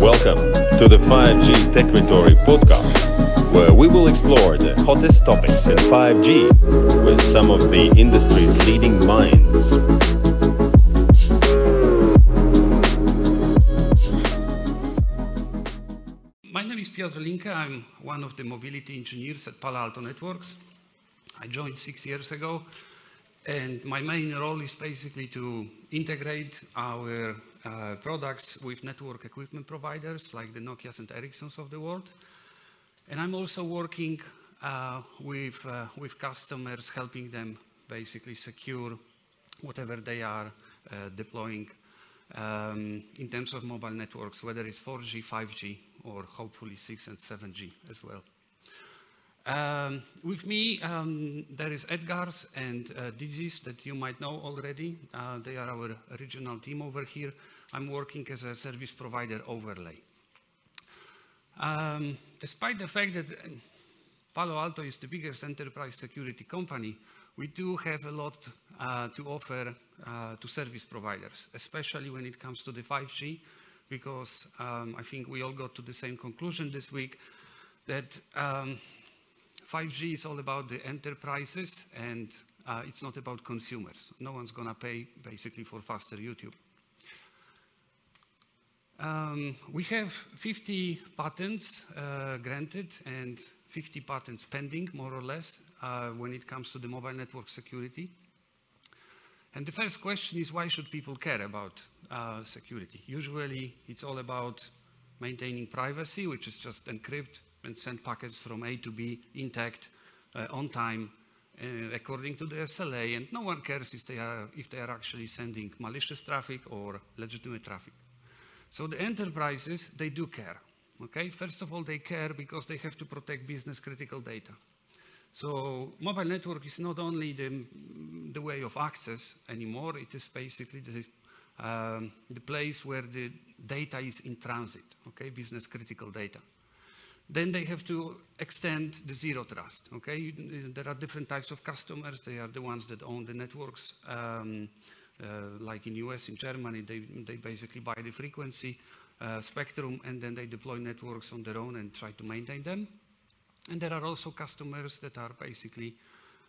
Welcome to the 5G Techritory podcast, where we will explore the hottest topics in 5G with some of the industry's leading minds. My name is Piotr Linke. I'm one of the mobility engineers at Palo Alto Networks. I joined six years ago, and my main role is basically to integrate our uh, products with network equipment providers like the Nokias and Ericssons of the world. And I'm also working uh, with, uh, with customers, helping them basically secure whatever they are uh, deploying um, in terms of mobile networks, whether it's 4G, 5G, or hopefully 6 and 7G as well. Um, with me, um, there is Edgars and uh, that you might know already. Uh, they are our regional team over here. I'm working as a service provider overlay. Um, despite the fact that uh, Palo Alto is the biggest enterprise security company, we do have a lot uh, to offer uh, to service providers, especially when it comes to the 5G, because um, I think we all got to the same conclusion this week that um, 5G is all about the enterprises and uh, it's not about consumers. No one's going to pay basically for faster YouTube. Um, we have 50 patents uh, granted and 50 patents pending, more or less, uh, when it comes to the mobile network security. And the first question is why should people care about uh, security? Usually it's all about maintaining privacy, which is just encrypt and send packets from A to B intact, uh, on time, uh, according to the SLA, and no one cares if they, are, if they are actually sending malicious traffic or legitimate traffic. So the enterprises, they do care. Okay, first of all, they care because they have to protect business critical data. So mobile network is not only the, the way of access anymore, it is basically the, um, the place where the data is in transit, okay, business critical data. Then they have to extend the zero trust. Okay, there are different types of customers. They are the ones that own the networks. Um, uh, like in US, in Germany, they, they basically buy the frequency uh, spectrum and then they deploy networks on their own and try to maintain them. And there are also customers that are basically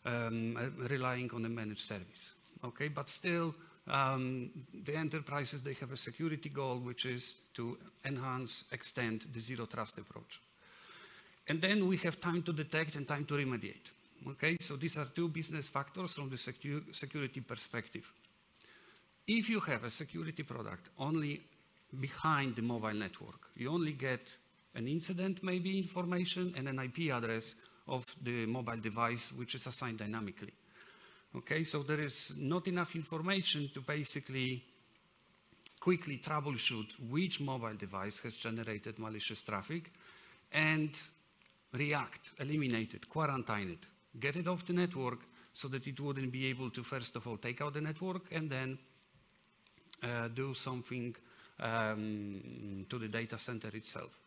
um, relying on a managed service. Okay, but still, um, the enterprises, they have a security goal, which is to enhance, extend the zero trust approach. And then we have time to detect and time to remediate. Okay, so these are two business factors from the secu security perspective. If you have a security product only behind the mobile network, you only get an incident maybe information and an IP address of the mobile device which is assigned dynamically. Okay, so there is not enough information to basically quickly troubleshoot which mobile device has generated malicious traffic and react, eliminate it, quarantine it, get it off the network so that it wouldn't be able to, first of all, take out the network and then uh, do something um, to the data center itself.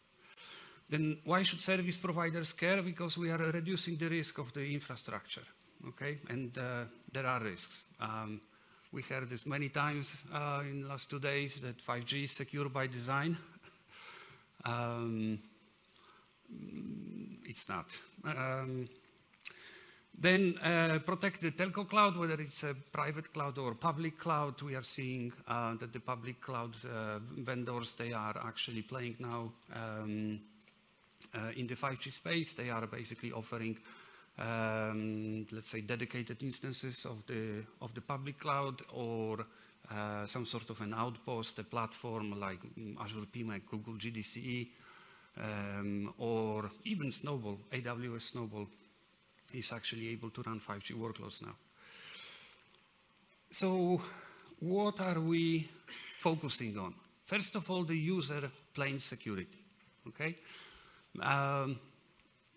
Then why should service providers care? Because we are reducing the risk of the infrastructure, okay? And uh, there are risks. Um, we heard this many times uh, in the last two days that 5G is secure by design. um, it's not. Um, then uh, protect the telco cloud, whether it's a private cloud or public cloud. We are seeing uh, that the public cloud uh, vendors, they are actually playing now um, uh, in the 5G space. They are basically offering, um, let's say, dedicated instances of the, of the public cloud or uh, some sort of an outpost, a platform like Azure PMAC, Google GDCE, um, or even Snowball, AWS Snowball is actually able to run 5G workloads now. So what are we focusing on? First of all, the user plane security, okay? Um,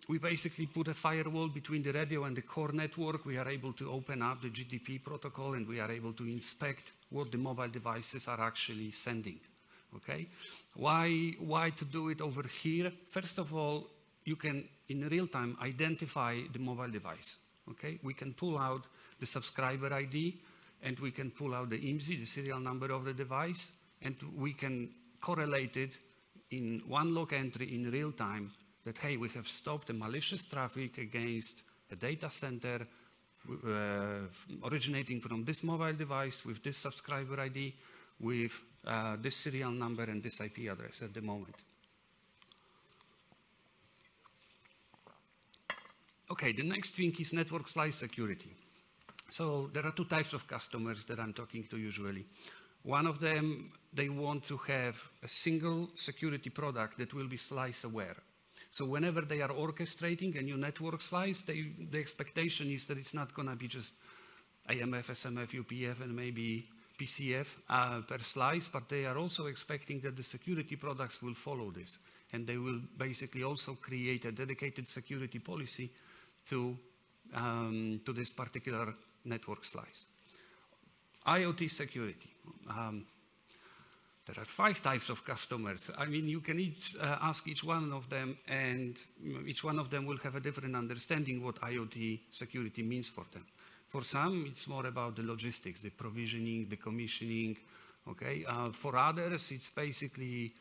we basically put a firewall between the radio and the core network. We are able to open up the GTP protocol and we are able to inspect what the mobile devices are actually sending. Okay? Why, why to do it over here? First of all, you can, in real time, identify the mobile device. Okay? We can pull out the subscriber ID and we can pull out the IMSI, the serial number of the device, and we can correlate it in one log entry in real time that, hey, we have stopped the malicious traffic against a data center uh, originating from this mobile device with this subscriber ID, with uh, this serial number and this IP address at the moment. Okay, the next thing is network slice security. So there are two types of customers that I'm talking to usually. One of them, they want to have a single security product that will be slice aware. So whenever they are orchestrating a new network slice, they, the expectation is that it's not going to be just AMF, SMF, UPF, and maybe PCF uh, per slice, but they are also expecting that the security products will follow this. And they will basically also create a dedicated security policy to, um, to this particular network slice. IoT security. Um, there are five types of customers. I mean, you can each, uh, ask each one of them, and each one of them will have a different understanding what IoT security means for them. For some, it's more about the logistics, the provisioning, the commissioning. Okay. Uh, for others, it's basically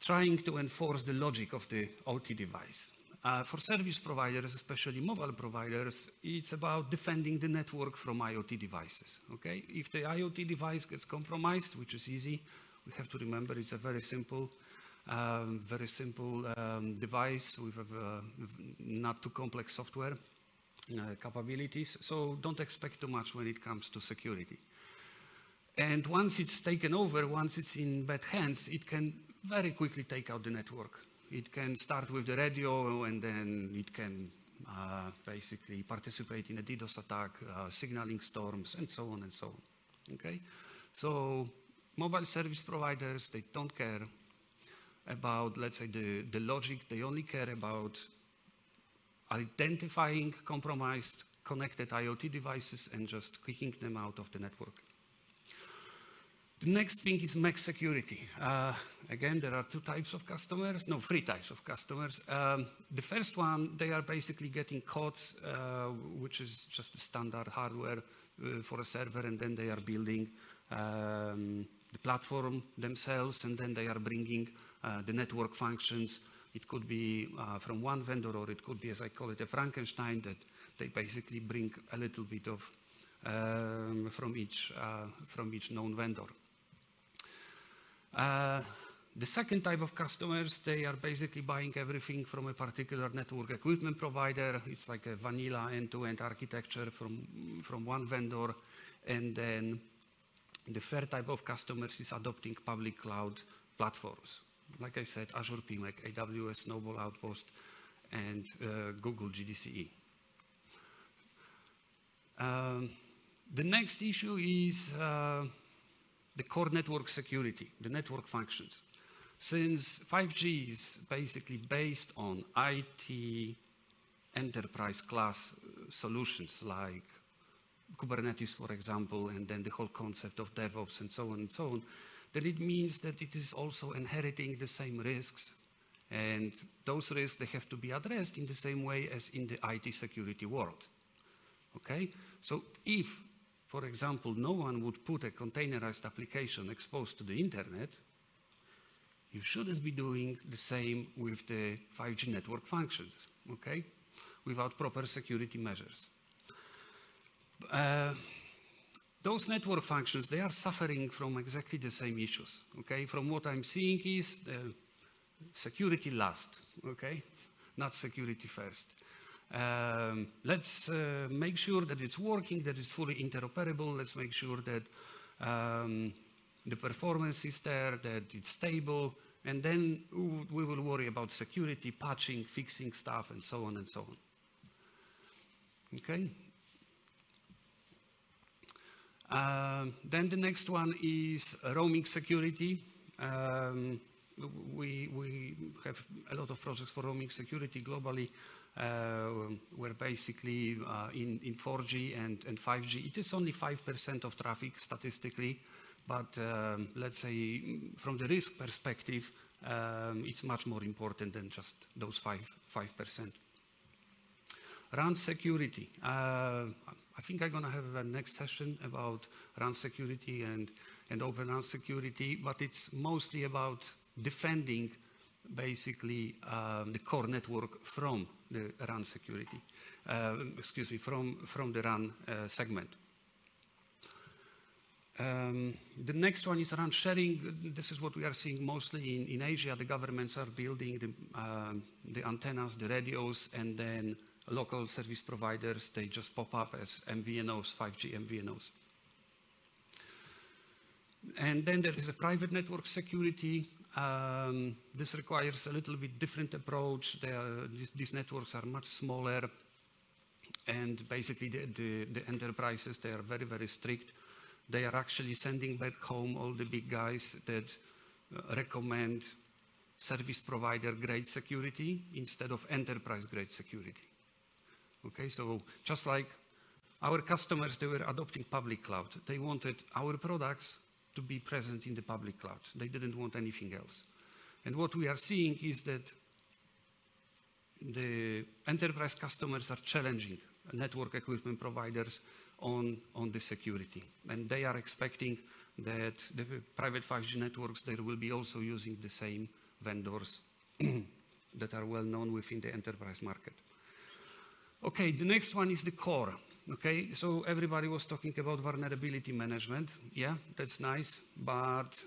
trying to enforce the logic of the OT device. Uh, for service providers, especially mobile providers, it's about defending the network from IoT devices. Okay? If the IoT device gets compromised, which is easy, we have to remember it's a very simple, um, very simple um, device with a, uh, not too complex software capabilities. So don't expect too much when it comes to security. And once it's taken over, once it's in bad hands, it can very quickly take out the network. It can start with the radio and then it can uh, basically participate in a DDoS attack, uh, signaling storms, and so on and so on. Okay? So mobile service providers, they don't care about, let's say, the, the logic. They only care about identifying compromised connected IoT devices and just kicking them out of the network. The next thing is MAC security. Uh, again, there are two types of customers, no, three types of customers. Um, the first one, they are basically getting COTS, uh, which is just the standard hardware uh, for a server, and then they are building um, the platform themselves, and then they are bringing uh, the network functions. It could be uh, from one vendor, or it could be, as I call it, a Frankenstein that they basically bring a little bit of um, from each uh, from each known vendor. Uh, the second type of customers, they are basically buying everything from a particular network equipment provider. It's like a vanilla end-to-end architecture from, from one vendor. And then the third type of customers is adopting public cloud platforms. Like I said, Azure PMAC, AWS Snowball Outpost, and uh, Google GDCE. Um, the next issue is uh, the core network security, the network functions. Since 5G is basically based on IT enterprise class uh, solutions like Kubernetes, for example, and then the whole concept of DevOps and so on and so on, then it means that it is also inheriting the same risks. And those risks, they have to be addressed in the same way as in the IT security world. Okay? So if, for example, no one would put a containerized application exposed to the internet, you shouldn't be doing the same with the 5G network functions, okay? Without proper security measures. Uh, those network functions, they are suffering from exactly the same issues, okay? From what I'm seeing is security last, okay? Not security first. Um, let's uh, make sure that it's working, that it's fully interoperable. Let's make sure that um, the performance is there, that it's stable, and then we will worry about security, patching, fixing stuff, and so on and so on. Okay? Um, then the next one is roaming security. Um, we, we have a lot of projects for roaming security globally. Uh, where basically uh, in, in 4G and, and 5G, it is only 5% of traffic statistically, but um, let's say from the risk perspective, um, it's much more important than just those 5, 5%. RAN security. Uh, I think I'm going to have a next session about RAN security and, and open RAN security, but it's mostly about defending basically um, the core network from the RAN security, uh, excuse me, from, from the RAN uh, segment. Um, the next one is RAN sharing. This is what we are seeing mostly in, in Asia. The governments are building the, uh, the antennas, the radios, and then local service providers, they just pop up as MVNOs, 5G MVNOs. And then there is a private network security. Um, this requires a little bit different approach. These, these, networks are much smaller. And basically the, the, the enterprises, they are very, very strict. They are actually sending back home all the big guys that uh, recommend service provider grade security instead of enterprise grade security. Okay, so just like our customers, they were adopting public cloud. They wanted our products to be present in the public cloud. They didn't want anything else. And what we are seeing is that the enterprise customers are challenging network equipment providers on, on the security. And they are expecting that the private 5G networks, they will be also using the same vendors that are well known within the enterprise market. Okay, the next one is the core. Okay, so everybody was talking about vulnerability management. Yeah, that's nice, but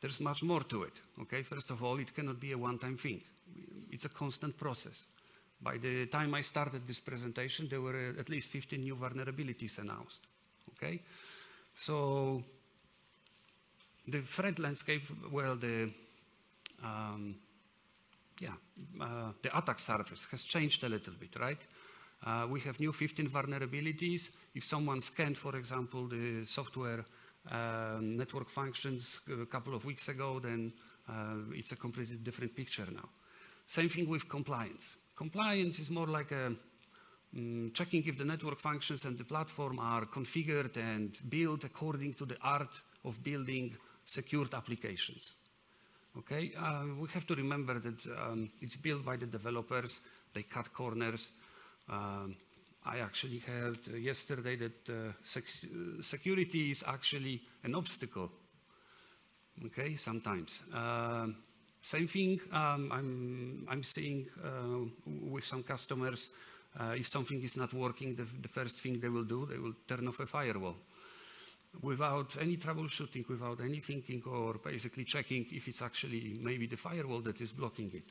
there's much more to it. Okay, first of all, it cannot be a one-time thing. It's a constant process. By the time I started this presentation, there were at least 15 new vulnerabilities announced. Okay, so the threat landscape, well, the um, yeah, uh, the attack surface has changed a little bit, right? Uh, we have new 15 vulnerabilities. If someone scanned, for example, the software uh, network functions a couple of weeks ago, then uh, it's a completely different picture now. Same thing with compliance. Compliance is more like a, um, checking if the network functions and the platform are configured and built according to the art of building secured applications. Okay, uh, we have to remember that um, it's built by the developers. They cut corners. Um, I actually heard uh, yesterday that uh, sec security is actually an obstacle. Okay, sometimes. Uh, same thing um, I'm, I'm seeing uh, with some customers. Uh, if something is not working, the, the first thing they will do, they will turn off a firewall without any troubleshooting, without any thinking or basically checking if it's actually maybe the firewall that is blocking it.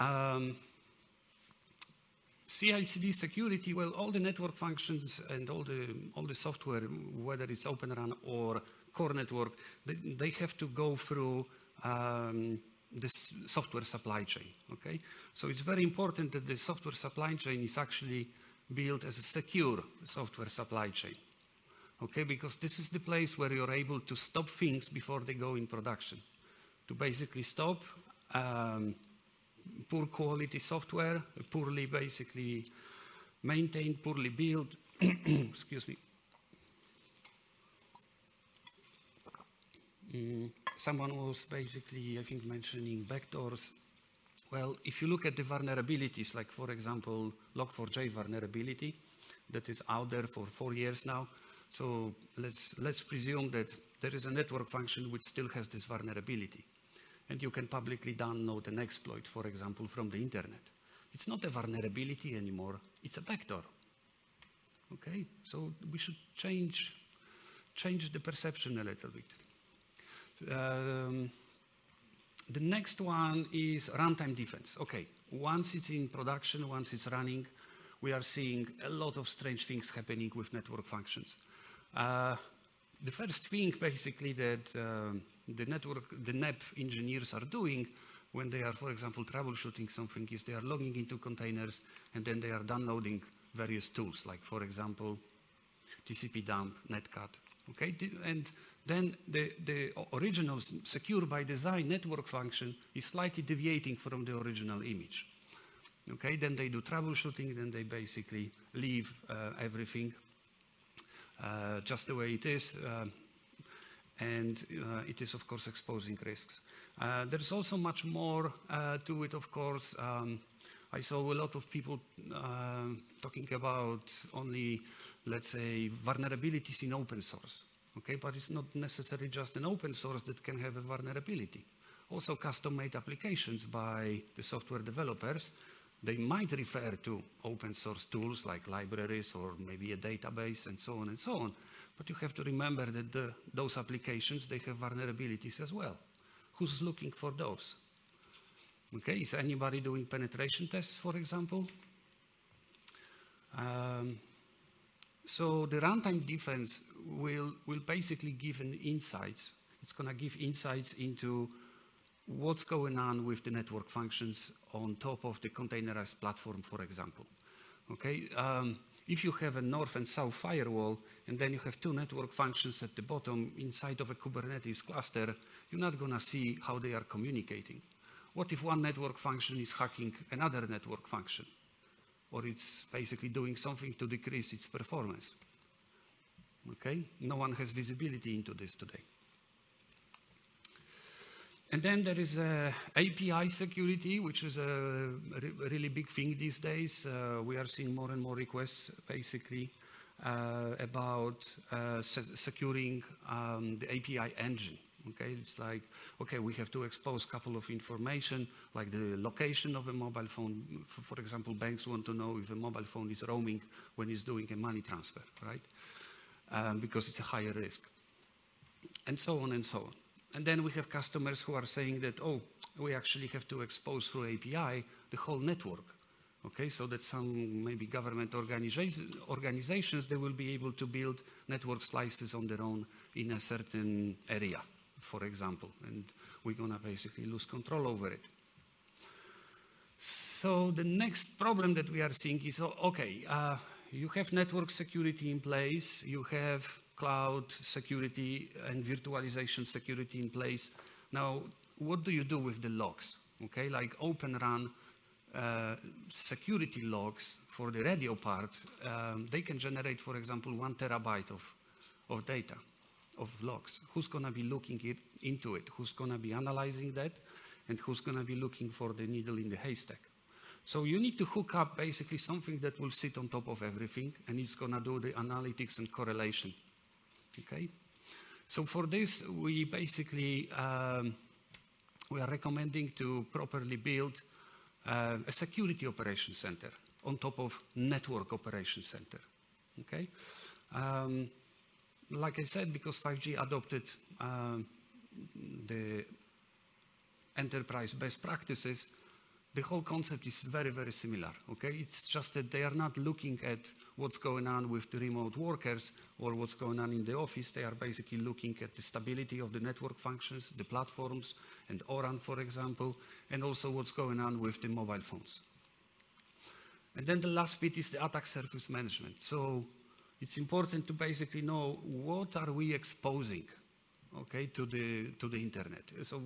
Um, CI/CD security, well, all the network functions and all the, all the software, whether it's Open RAN or core network, they, they have to go through um, this software supply chain, okay? So it's very important that the software supply chain is actually built as a secure software supply chain okay? Because this is the place where you're able to stop things before they go in production. To basically stop um, poor quality software, poorly basically maintained, poorly built, excuse me. Mm, someone was basically, I think, mentioning backdoors. Well, if you look at the vulnerabilities, like for example, Log4j vulnerability that is out there for four years now, so let's, let's presume that there is a network function which still has this vulnerability. And you can publicly download an exploit, for example, from the internet. It's not a vulnerability anymore, it's a backdoor. Okay, so we should change, change the perception a little bit. Um, the next one is runtime defense. Okay, once it's in production, once it's running, we are seeing a lot of strange things happening with network functions. Uh, the first thing basically that uh, the network, the NEP engineers are doing when they are, for example, troubleshooting something is they are logging into containers and then they are downloading various tools, like for example, TCP dump, netcat, okay? And then the, the original secure by design network function is slightly deviating from the original image. Okay, then they do troubleshooting, then they basically leave uh, everything uh, just the way it is. Uh, and uh, it is, of course, exposing risks. there's also much more to it, of course. Um, I saw a lot of people talking about only, let's say, vulnerabilities in open source. Okay, but it's not necessarily just an open source that can have a vulnerability. Also custom-made applications by the software developers, they might refer to open source tools like libraries or maybe a database and so on and so on. But you have to remember that the, those applications, they have vulnerabilities as well. Who's looking for those? Okay, is anybody doing penetration tests, for example? Um, so the runtime defense will, will basically give an insights. It's going to give insights into what's going on with the network functions on top of the containerized platform, for example. Okay, um, if you have a north and south firewall, and then you have two network functions at the bottom inside of a Kubernetes cluster, you're not going to see how they are communicating. What if one network function is hacking another network function? Or it's basically doing something to decrease its performance. Okay? No one has visibility into this today. And then there is uh, API security, which is a re really big thing these days. Uh, we are seeing more and more requests, basically, uh, about uh, se securing um, the API engine. Okay, it's like, okay, we have to expose a couple of information, like the location of a mobile phone. For, example, banks want to know if a mobile phone is roaming when it's doing a money transfer, right? Um, because it's a higher risk. And so on and so on. And then we have customers who are saying that, oh, we actually have to expose through API the whole network. Okay, so that some maybe government organizations, organizations, they will be able to build network slices on their own in a certain area, for example, and we're gonna basically lose control over it. So the next problem that we are seeing is, okay, uh, you have network security in place, you have cloud security and virtualization security in place. Now, what do you do with the logs? Okay, like Open RAN uh, security logs for the radio part, um, they can generate, for example, one terabyte of, of data, of logs. Who's going to be looking it, into it? Who's going to be analyzing that? And who's going to be looking for the needle in the haystack? So you need to hook up basically something that will sit on top of everything and it's going to do the analytics and correlation Okay? So for this, we basically um, we are recommending to properly build uh, a security operation center on top of network operation center. Okay? Um, like I said, because 5G adopted um, the enterprise best practices, the whole concept is very, very similar, okay? It's just that they are not looking at what's going on with the remote workers or what's going on in the office. They are basically looking at the stability of the network functions, the platforms, and ORAN, for example, and also what's going on with the mobile phones. And then the last bit is the attack surface management. So it's important to basically know what are we exposing okay, to the, to the internet. So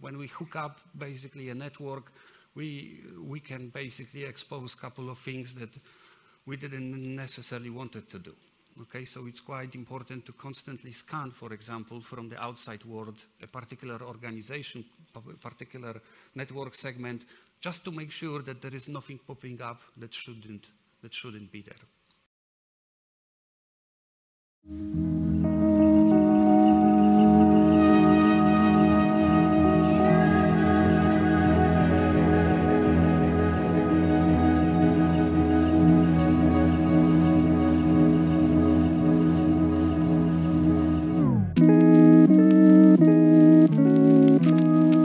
when we hook up basically a network, we, we can basically expose a couple of things that we didn't necessarily wanted to do. Okay, so it's quite important to constantly scan, for example, from the outside world, a particular organization, a particular network segment, just to make sure that there is nothing popping up that shouldn't, that shouldn't be there.